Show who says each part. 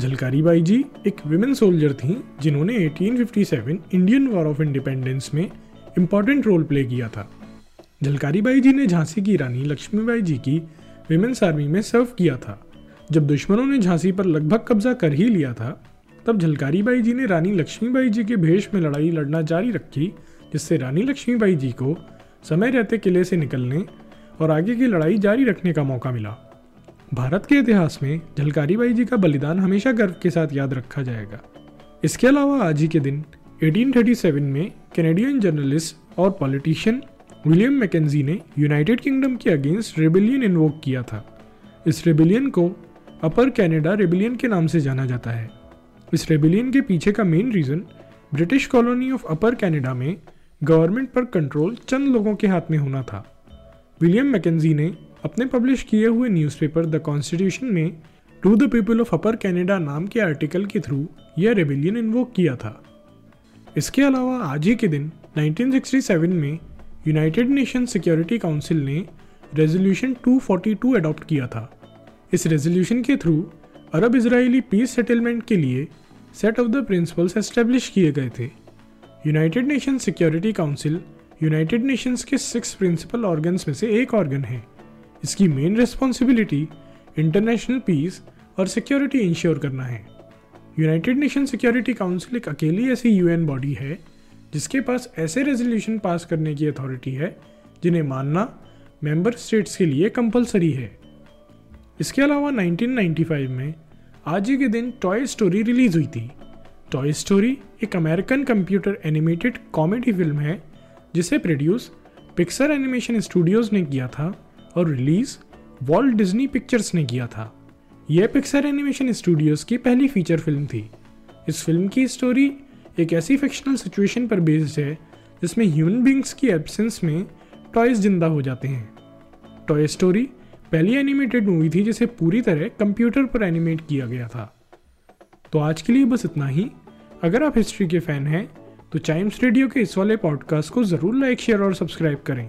Speaker 1: झलकारी बाई जी एक women soldier थीं, जिन्होंने 1857 इंडियन वॉर ऑफ़ इंडिपेंडेंस में इंपॉर्टेंट रोल प्ले किया था। झलकारी बाई जी ने झांसी की रानी लक्ष्मीबाई जी की विमेंस आर्मी में सर्व किया था। जब दुश्मनों ने झांसी पर लगभग कब्जा कर ही लिया था, तब झलकारी बाई जी ने रानी लक्ष्मीबाई जी के भेष में लड़ाई लड़ना जारी रखी, जिससे रानी लक्ष्मीबाई जी को समय रहते किले से निकलने और आगे की लड़ाई जारी रखने का मौका मिला। भारत के इतिहास में झलकारी बाई जी का बलिदान हमेशा गर्व के साथ याद रखा जाएगा। इसके अलावा आज ही के दिन 1837 में कैनेडियन जर्नलिस्ट और पॉलिटिशियन विलियम मैकेजी ने यूनाइटेड किंगडम के अगेंस्ट रेबिलियन इन्वोक किया था। इस रेबिलियन को अपर कैनेडा रेबिलियन के नाम से जाना जाता है। इस रेबिलियन के पीछे का main reason British colony of Upper Canada में गवर्नमेंट पर कंट्रोल चंद लोगों के हाथ में होना था। विलियम मैकेजी ने अपने पब्लिश किए हुए न्यूज़पेपर द कॉन्स्टिट्यूशन में to the people of Upper Canada नाम के आर्टिकल के थ्रू यह रेबिलियन इन्वोक किया था। इसके अलावा आज ही के दिन 1967 में यूनाइटेड नेशन सिक्योरिटी काउंसिल ने रेजोल्यूशन 242 अडॉप्ट किया था। इस रेजोल्यूशन के through Arab Israeli peace settlement के लिए set of the principles establish किए गए थे। United nation security council united nations के सिक्स प्रिंसिपल ऑर्गन्स में से एक ऑर्गन है। इसकी मेन रिस्पॉन्सिबिलिटी इंटरनेशनल पीस और सिक्योरिटी इंश्योर करना है। यूनाइटेड नेशन सिक्योरिटी काउंसिल एक अकेली ऐसी यूएन बॉडी है, जिसके पास ऐसे रेजोल्यूशन पास करने की अथॉरिटी है, जिन्हें मानना मेंबर स्टेट्स के लिए कंपलसरी है। इसके अलावा 1995 में आज ही के दिन टॉय स्टोरी रिलीज़ हुई थी। टॉय स्टोरी एक American computer animated comedy film है, जिसे प्रोड्यूस पिक्सर एनिमेशन स्टूडियोज ने किया था। और रिलीज़ वॉल्ट डिज्नी पिक्चर्स ने किया था। यह पिक्सर एनिमेशन स्टूडियोज की पहली फीचर फ़िल्म थी। इस फ़िल्म की स्टोरी एक ऐसी फिक्शनल सिचुएशन पर बेस्ड है, जिसमें ह्यूमन बींग्स की एब्सेंस में टॉयज ज़िंदा हो जाते हैं। टॉय स्टोरी पहली एनिमेटेड मूवी थी, जिसे पूरी तरह कंप्यूटर पर एनिमेट किया गया था। तो आज के लिए बस इतना ही। अगर आप हिस्ट्री के फ़ैन हैं तो चाइम्स रेडियो के इस वाले पॉडकास्ट को ज़रूर लाइक शेयर और सब्सक्राइब करें।